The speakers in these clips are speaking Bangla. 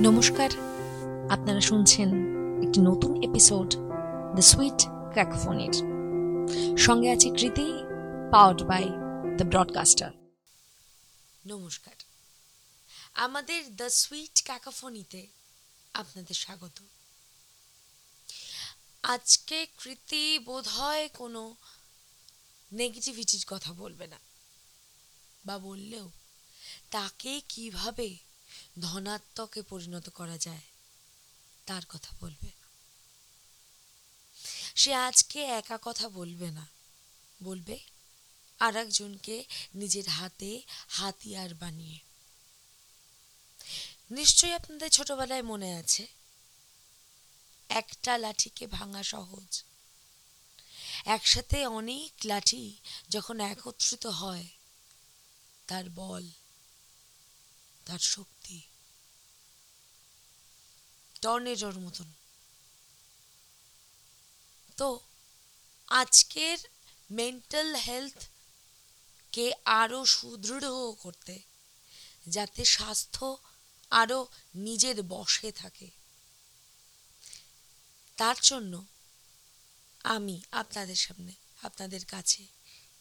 নমস্কার, আপনারা শুনছেন একটি নতুন এপিসোড দ্য সুইট ক্র্যাকফোনির সঙ্গে আছে কৃতি পাওয়ার্ড বাই দ্য ব্রডকাস্টার নমস্কার। আমাদের দ্য সুইট ক্যাকাফোনিতে আপনাদের স্বাগত। আজকে কৃতি বোধ হয় কোনো নেগেটিভিটির কথা বলবে না। বা বললেও তাকে কীভাবে ধনাত্মকে পরিণত করা যায়। তার কথা বলবে। সে আজকে একা কথা বলবে না। বলবে আর একজনকে নিজের হাতে হাতিয়ার বানিয়ে। নিশ্চয়ই আপনাদের ছোটবেলায় মনে আছে, একটা লাঠিকে ভাঙা সহজ। একসাথে অনেক লাঠি যখন একত্রিত হয়, তার বল তার শক্তি। টর্নেডোর মতন। তো আজকের মেন্টাল হেলথ কে আরও সুদৃঢ় করতে, যাতে স্বাস্থ্য আরও নিজের বশে থাকে। তার জন্য আমি আপনাদের সামনে, আপনাদের কাছে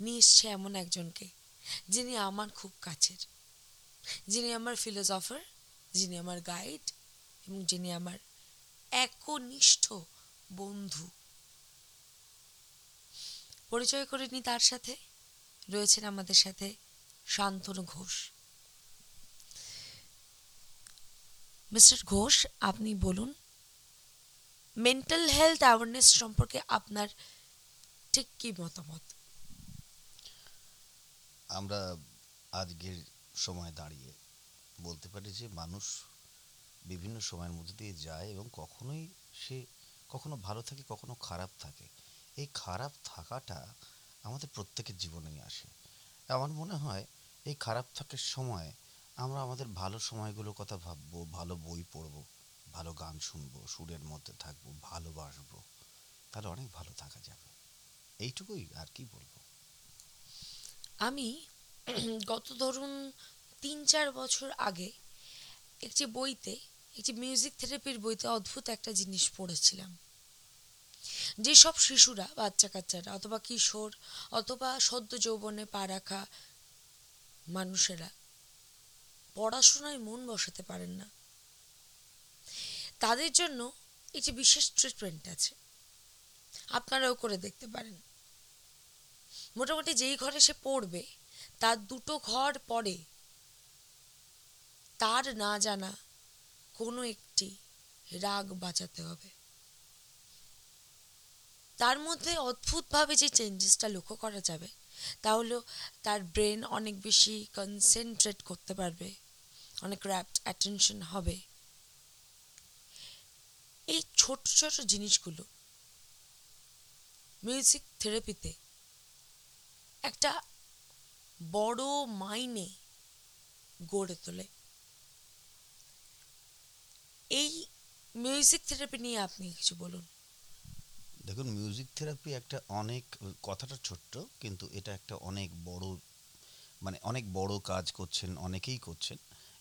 নিয়ে এসছি এমন একজনকে, যিনি আমার খুব কাছের। যিনি আমার ফিলোসফার যিনি আমার গাইড এবং যিনি আমার একনিষ্ঠ বন্ধু। পরিচয় করে নি তার সাথে। রয়েছেন আমাদের সাথে শান্তনু ঘোষ। মিস্টার ঘোষ, আপনি বলুন মেন্টাল হেলথ অ্যাওয়ারনেস সম্পর্কে আপনার ঠিক কি মতামত? আমরা আজকের সময় দাঁড়িয়ে। বলতে পারি যে মানুষ বিভিন্ন সময়ের মধ্যে দিয়ে যায় এবং কখনোই সে কখনো ভালো থাকে, কখনো খারাপ থাকে। এই খারাপ থাকাটা আমাদের প্রত্যেকের জীবনেই আসে। আমার মনে হয় এই খারাপ থাকার সময় আমরা আমাদের ভালো সময়গুলোর কথা ভাববো, ভালো বই পড়ব, ভালো গান শুনব, সুরের মধ্যে থাকব, ভালোবাসবো, তাহলে অনেক ভালো থাকা যাবে। এইটুকুই আর কি বলব? আমি গত ধরুন তিন চার বছর আগে একটি বইতে, একটি মিউজিক থেরাপির বইতে অদ্ভুত একটা জিনিস পড়েছিলাম। যেসব শিশুরা বাচ্চা কাচ্চারা অথবা কিশোর অথবা সদ্য যৌবনে পা রাখা মানুষেরা পড়াশোনায় মন বসাতে পারেন না। তাদের জন্য একটি বিশেষ ট্রিটমেন্ট আছে। আপনারাও করে দেখতে পারেন। মোটামুটি যেই ঘরে সে পড়বে তার দুটো ঘর পরে তার না জানা কোনো একটি রাগ বাঁচাতে হবে। তার মধ্যে অদ্ভুতভাবে যে চেঞ্জেসটা লক্ষ্য করা যাবে তাহলে তার ব্রেন অনেক বেশি কনসেন্ট্রেট করতে পারবে, অনেক র্যাপ্ট অ্যাটেনশন হবে। এই ছোট ছোট জিনিসগুলো মিউজিক থেরাপিতে একটা বড় মাইনে গড়ে তোলে। এই মিউজিক থেরাপি নিয়ে আপনি কিছু বলুন। দেখুন মিউজিক থেরাপি একটা অনেক, কথাটা ছোট্ট, কিন্তু এটা একটা অনেক বড় মানে অনেক বড় কাজ করছেন, অনেকেই করছেন।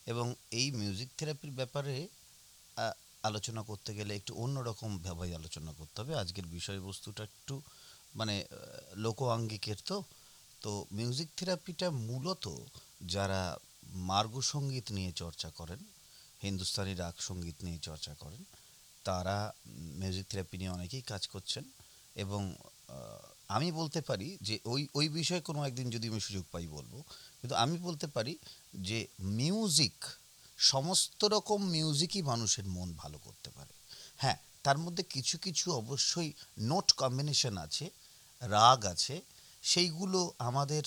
এবং এই মিউজিক থেরাপির ব্যাপারে আলোচনা করতে গেলে একটু অন্যরকম ভাবে আলোচনা করতে হবে। আজকের বিষয়বস্তুটা একটু মানে লোক আঙ্গিকের তো। তো মিউজিক থেরাপিটা মূলত যারা মার্গ সংগীত নিয়ে চর্চা করেন, হিন্দুস্তানি রাগ সংগীত নিয়ে চর্চা করেন, তারা মিউজিক থেরাপি নিয়ে অনেকেই কাজ করছেন এবং আমি বলতে পারি যে ওই ওই বিষয়ে কোনো একদিন যদি আমি সুযোগ পাই বলব, কিন্তু আমি বলতে পারি যে মিউজিক সমস্ত রকম মিউজিকই মানুষের মন ভালো করতে পারে। হ্যাঁ তার মধ্যে কিছু কিছু অবশ্যই নোট কম্বিনেশন আছে, রাগ আছে সেইগুলো আমাদের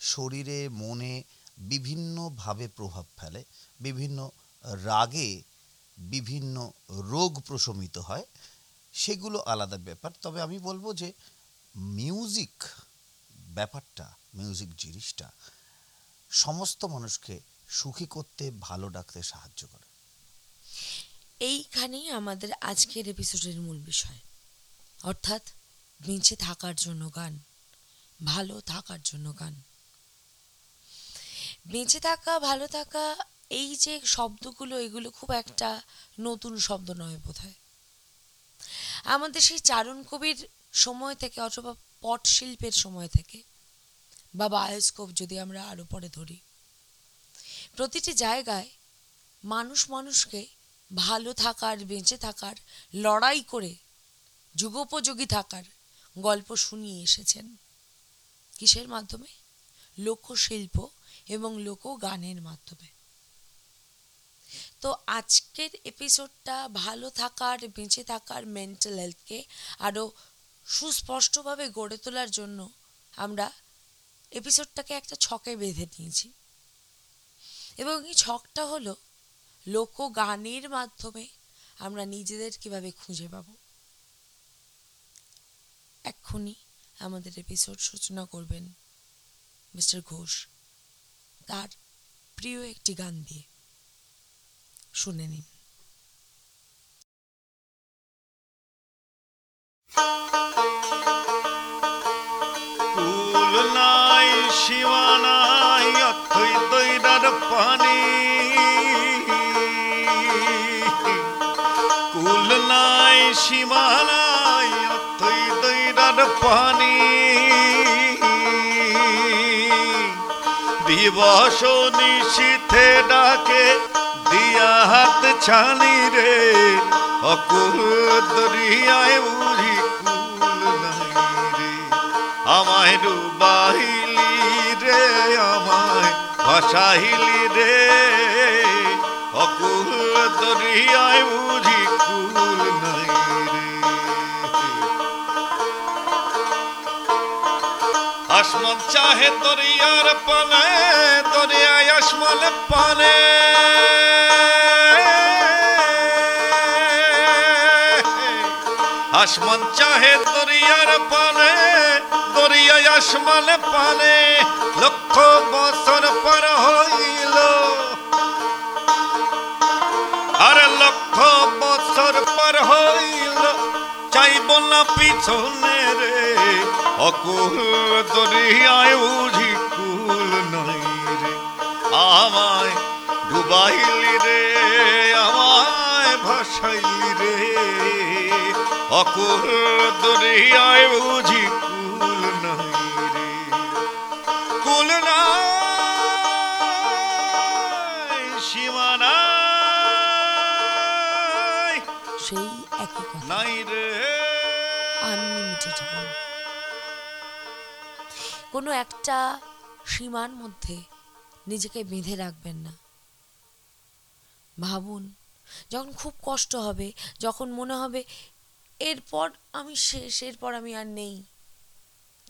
শরীরে, মনে বিভিন্নভাবে প্রভাব ফেলে। বিভিন্ন রাগে বিভিন্ন রোগ প্রশমিত হয়। সেগুলো আলাদা ব্যাপার। তবে আমি বলব যে মিউজিক ব্যাপারটা, মিউজিক জিনিসটা সমস্ত মানুষকে সুখী করতে, ভালো ডাকতে সাহায্য করে। এইখানেই আমাদের আজকের এপিসোডের মূল বিষয়। অর্থাৎ বেঁচে থাকার জন্য গান। ভালো থাকার জন্য গান। বেঁচে থাকা, ভালো থাকা, এই যে শব্দগুলো, এগুলো খুব একটা নতুন শব্দ নয় বোধহয়। আমাদের সেই চারণ কবির সময় থেকে অথবা পট শিল্পের সময় থেকে বা বায়োস্কোপ যদি আমরা আরও পরে ধরি, প্রতিটি জায়গায় মানুষ মানুষকে ভালো থাকার, বেঁচে থাকার, লড়াই করে যুগোপযোগী থাকার গল্প শুনিয়ে এসেছেন। কিসের মাধ্যমে? লোকশিল্প এবং লোকগানের মাধ্যমে। তো আজকের এপিসোডটা ভালো থাকার, বেঁচে থাকার মেন্টাল হেলথকে আরও সুস্পষ্টভাবে গড়ে তোলার জন্য আমরা এপিসোডটাকে একটা ছকে বেঁধে নিয়েছি। এবং এই ছকটা হলো লোকগানের মাধ্যমে আমরা নিজেদের কীভাবে খুঁজে পাব। এক্ষুনি আমাদের এপিসোড সূচনা করবেন মিস্টার ঘোষ। তার প্রিয় একটি গান দিয়ে শুনে নিন। শিবানাই অথই দৈরার পানি। কুল নাই দৈরার পানি। দিবস নিশীথে ডাকে, দিয়া হাত ছানি রে। অকুল দরিয়ায় বুঝি কুল নাই রে। আমায় ডুবাইলি রে, আমায় ভাসাইলি রে। অকুল দরিয়ায় আসমান চাহে দরিয়ার পানে দরিয়ায় আসমান পানে। আসমান চাহে দরিয়ার পানে দরিয়ায় আসমান পানে। লক্ষ বছর পর হইল। আর লক্ষ বছর পর হইল। চাইব না পিছনে রে। অকুল দরিয়ায় বুঝি কুল নাই রে। আমায় ডুবাইলি রে, আমায় ভাসাইলি রে। অকুল দরিয়ায় বুঝি কুল কোনো একটা সীমার মধ্যে নিজেকে বেঁধে রাখবেন না। ভাবুন, যখন খুব কষ্ট হবে, যখন মনে হবে, এরপর আমি শেষ, এরপর আমি আর নেই।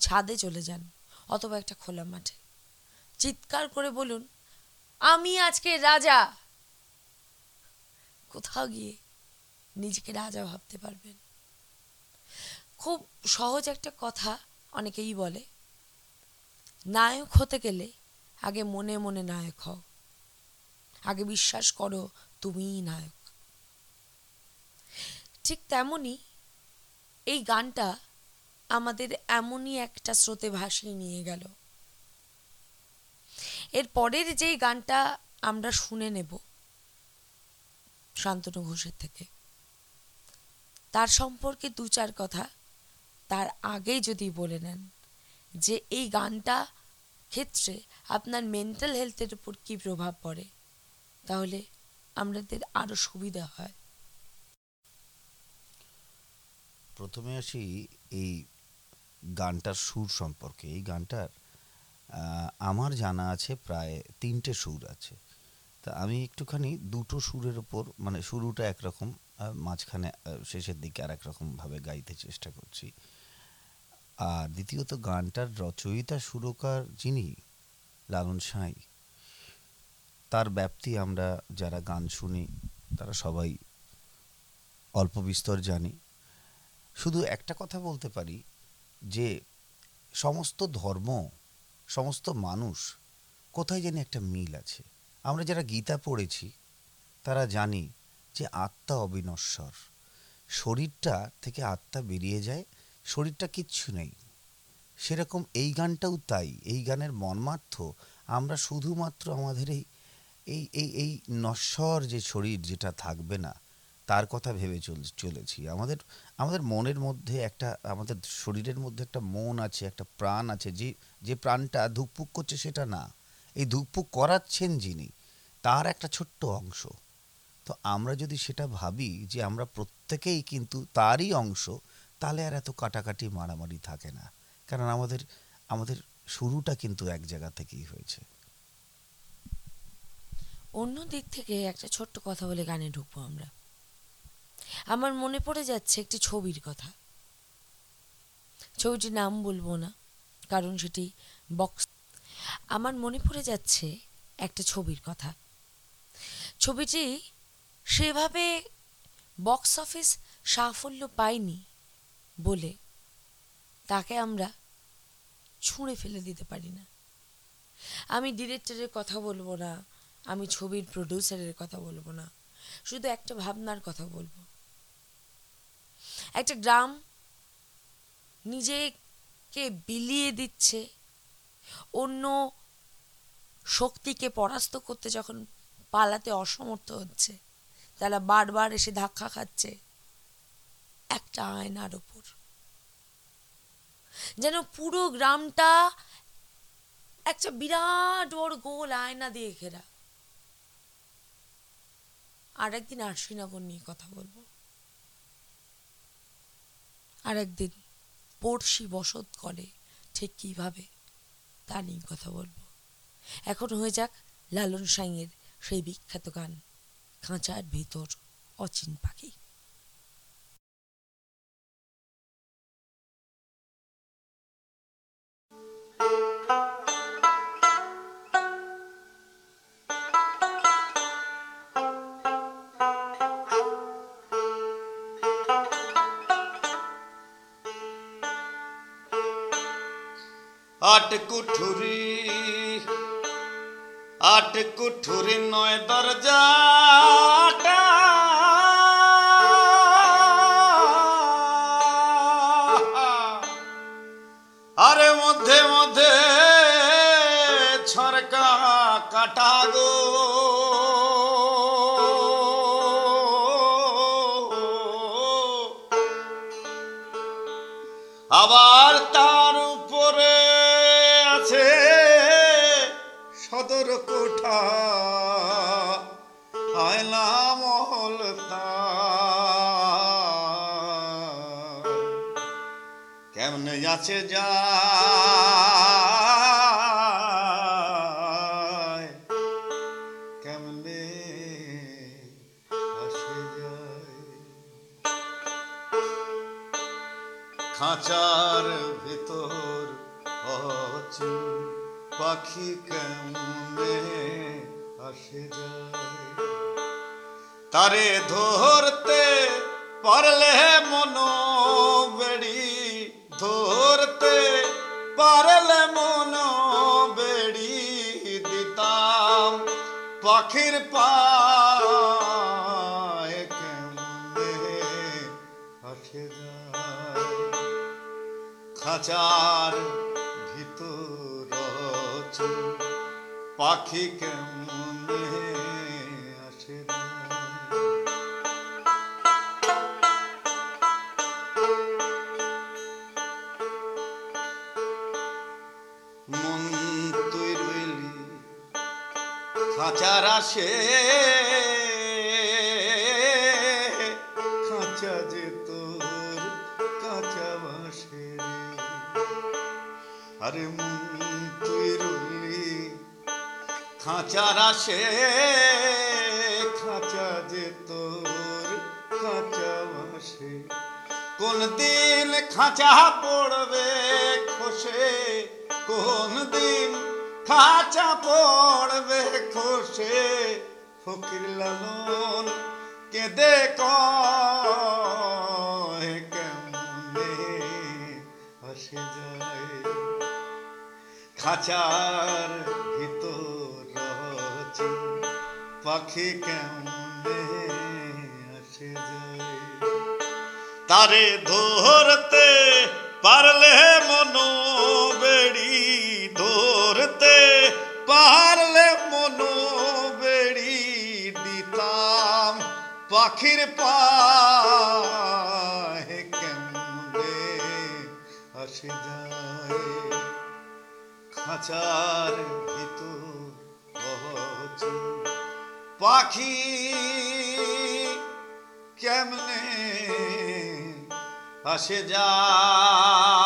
ছাদে চলে যান, অথবা একটা খোলা মাঠে। চিৎকার করে বলুন, আমি আজকে রাজা! কোথাও গিয়ে নিজেকে রাজা ভাবতে পারবেন। খুব সহজ একটা কথা অনেকেই বলে নায়ক হতে গেলে আগে মনে মনে নায়ক হও। আগে বিশ্বাস করো তুমিই নায়ক। ঠিক তেমনি এই গানটা আমাদের এমনই একটা স্রোতে ভাসিয়ে নিয়ে গেল। এর পরের যেই গানটা আমরা শুনে নেব, শান্তনু ঘোষের থেকে, তার সম্পর্কে দু চার কথা তার আগেই যদি বলে নেন যে এই গানটা ক্ষেত্রে আপনার মেন্টাল হেলথের উপর কি প্রভাব পড়ে? তাহলে আমাদের আরও সুবিধা হয়। প্রথমে আসি এই গানটার সুর সম্পর্কে। এই গানটার আমার জানা আছে প্রায় তিনটে সুর আছে। তা আমি একটুখানি দুটো সুরের ওপর মানে শুরুটা একরকম মাঝখানে শেষের দিকে আর একরকমভাবে গাইতে চেষ্টা করছি। আর দ্বিতীয়ত গানটার রচয়িতা সুরকার যিনি লালন সাঁই, তার ব্যাপ্তি আমরা যারা গান শুনি, তারা সবাই অল্প বিস্তর জানি। শুধু একটা কথা বলতে পারি যে সমস্ত ধর্ম, সমস্ত মানুষ কোথায় জানি একটা মিল আছে। আমরা যারা গীতা পড়েছি, তারা জানি যে আত্মা অবিনশ্বর, শরীরটা থেকে আত্মা বেরিয়ে যায় শরীরটা কিচ্ছু নেই। সেরকম এই গানটাও তাই, এই গানের মর্মার্থ। আমরা শুধুমাত্র আমাদের এই এই এই এই নশ্বর যে শরীর যেটা থাকবে না, তার কথা ভেবে চল, চলেছি। আমাদের আমাদের মনের মধ্যে একটা, আমাদের শরীরের মধ্যে একটা মন আছে, একটা প্রাণ আছে, যে যে প্রাণটা ধুকপুক করছে সেটা না। এই ধুকপুক করাচ্ছেন যিনি, তার একটা ছোট্ট অংশ। তো আমরা যদি সেটা ভাবি যে আমরা প্রত্যেকেই কিন্তু তারই অংশ তাহলে আর এত কাটাকাটি মারামারি থাকে না। কারণ আমাদের আমাদের শুরুটা কিন্তু এক জায়গা থেকেই হয়েছে। অন্য দিক থেকে একটা ছোট্ট কথা বলে গানে ঢুকবো আমরা। আমার মনে পড়ে যাচ্ছে একটি ছবির কথা। ছবিটির নাম বলব না, কারণ সেটি বক্স। আমার মনে পড়ে যাচ্ছে একটা ছবির কথা। ছবিটি সেভাবে বক্স অফিস সাফল্য পায়নি। বলে, তাকে আমরা ছুঁড়ে ফেলে দিতে পারি না। আমি ডিরেক্টরের কথা বলব না, আমি ছবির প্রডিউসারের কথা বলব না, শুধু একটা ভাবনার কথা বলব। একটা গ্রাম নিজেকে বিলিয়ে দিচ্ছে, অন্য শক্তিকে পরাস্ত করতে যখন পালাতে অসমর্থ হচ্ছে, তারা বারবার এসে ধাক্কা খাচ্ছে একটা আয়নার ওপর যেন পুরো গ্রামটা একটা বিরাট বড় গোল আয়না দিয়ে ঘেরা। আর একদিন আরশিনগর নিয়ে কথা বলব। আর একদিন পড়শি বসত করে ঠিক কীভাবে তা নিয়ে কথা বলব। এখন হয়ে যাক লালন সাইয়ের সেই বিখ্যাত গান, খাঁচার ভিতর অচিন পাখি। আট কুঠুরি আট কুঠুরি নয় দরজাটা কেমনে আছে যায়? কেমনে আসে যায়? খাঁচার ভিতর অচেন পাখি কেমনে আসে যায়? তারে ধরতে পারলে মন বেড়ি। ধরতে পারলে মন বেড়ি দিতাম পাখির পায় কেমনে ভিতর পাখি কেমনে খাঁচার আসে খাঁচা যে তোর কাঁচা বাসে আরে তুই রইলি খাঁচার আসে খাঁচা যে তোর কাঁচা বাসে কোন দিন খাঁচা পড়বে খসে, কোন দিন খাঁচা পড়বে খসে ফকির লালন। কেঁদে কেমনে আসে যায়? খাঁচার ভিতর আছে, পাখি কেমনে আসে যায়? তারে ধরতে পারলে মনো পাখির পায়ে কেমনে আসে যায়? খাঁচার ভিতর পাখি কেমনে আসে যায়?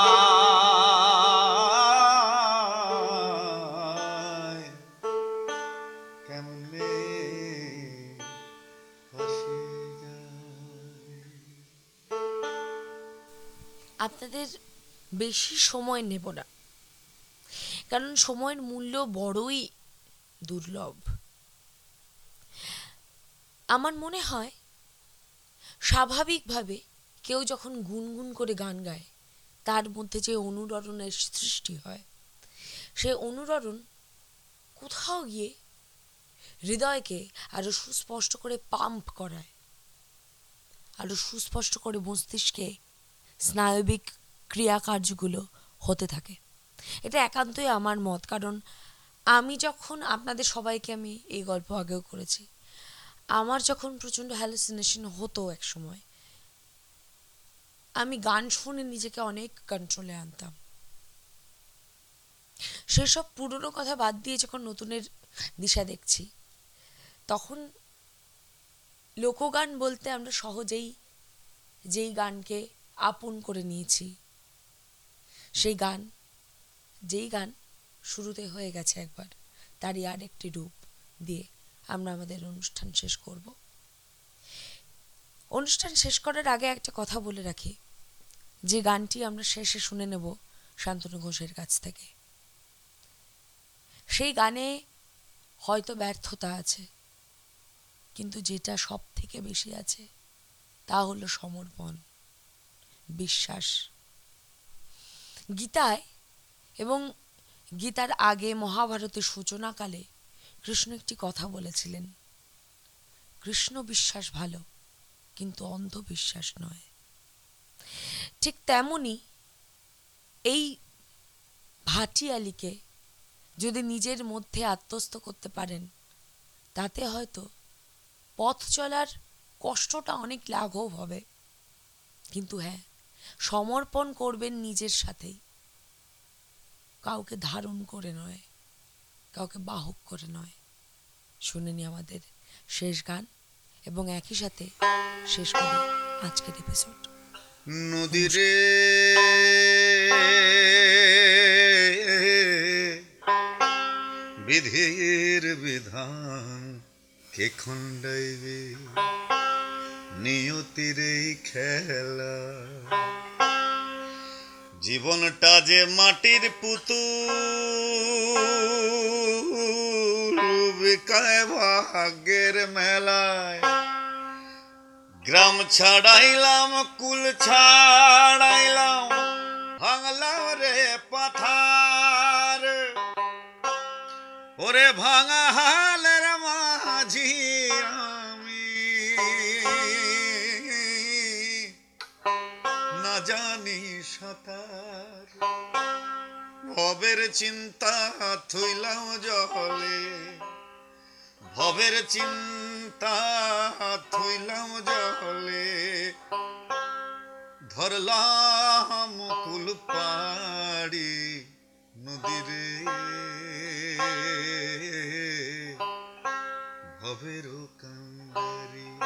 বেশি সময় নেব না। কারণ সময়ের মূল্য বড়ই দুর্লভ। আমার মনে হয়, স্বাভাবিকভাবে কেউ যখন গুনগুন করে গান গায়, তার মধ্যে যে অনুরণের সৃষ্টি হয়, সে অনুরণ কোথাও গিয়ে হৃদয়কে আরও সুস্পষ্ট করে পাম্প করায় আরও সুস্পষ্ট করে মস্তিষ্কে স্নায়বিক ক্রিয়াকার্যগুলো হতে থাকে। এটা একান্তই আমার মত, কারণ আমি যখন আপনাদের সবাইকে আমি এই গল্প আগেও করেছি, আমার যখন প্রচণ্ড হ্যালুসিনেশন হতো এক সময়, আমি গান শুনে নিজেকে অনেক কন্ট্রোলে আনতাম। সেসব পুরনো কথা বাদ দিয়ে যখন নতুনের দিশা দেখছি, তখন লোকগান বলতে আমরা সহজেই যেই গানকে আপন করে নিয়েছি সেই গান, যেই গান শুরুতে হয়ে গেছে একবার, তারই আরেকটি রূপ দিয়ে আমরা আমাদের অনুষ্ঠান শেষ করব। অনুষ্ঠান শেষ করার আগে একটা কথা বলে রাখি। যে গানটি আমরা শেষে শুনে নেব শান্তনু ঘোষের কাছ থেকে। সেই গানে হয়তো ব্যর্থতা আছে, কিন্তু যেটা সব থেকে বেশি আছে তা হলো সমর্পণ, বিশ্বাস। গীতায় এবং গীতার আগে মহাভারতের সূচনাকালে কৃষ্ণ একটি কথা বলেছিলেন। কৃষ্ণ বিশ্বাস ভালো, কিন্তু অন্ধবিশ্বাস নয়। ঠিক তেমনি এই ভাটিয়ালিকে যদি নিজের মধ্যে আত্মস্থ করতে পারেন, তাতে হয়তো পথ চলার কষ্টটা অনেক লাঘব হবে। কিন্তু হ্যাঁ সমর্পণ করবেন নিজের সাথেই। কাউকে ধারণ করে নয়, কাউকে বাহক করে নয়। শুনেনি আমাদের শেষ গান এবং একই সাথে শেষ করি আজকের এপিসোড নদীরে বিধির বিধান কে খণ্ডাইবে? নিয়তির এই খেলা। জীবনটা যে মাটির পুতুল বিকায় ভাগ্যের মেলায়। গ্রাম ছাড়াইলাম, কুল ছাড়াইলাম, ভাঙলাম রে পাথার। ওরে ভাঙা হালের সাঁতার ভবের চিন্তা থইলাম জলে। ভবের চিন্তা থইলাম জলে। ধরলাম কুল পাড়ি নদীরে। ভবের কান্দারি।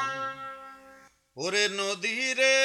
ওরে নদীরে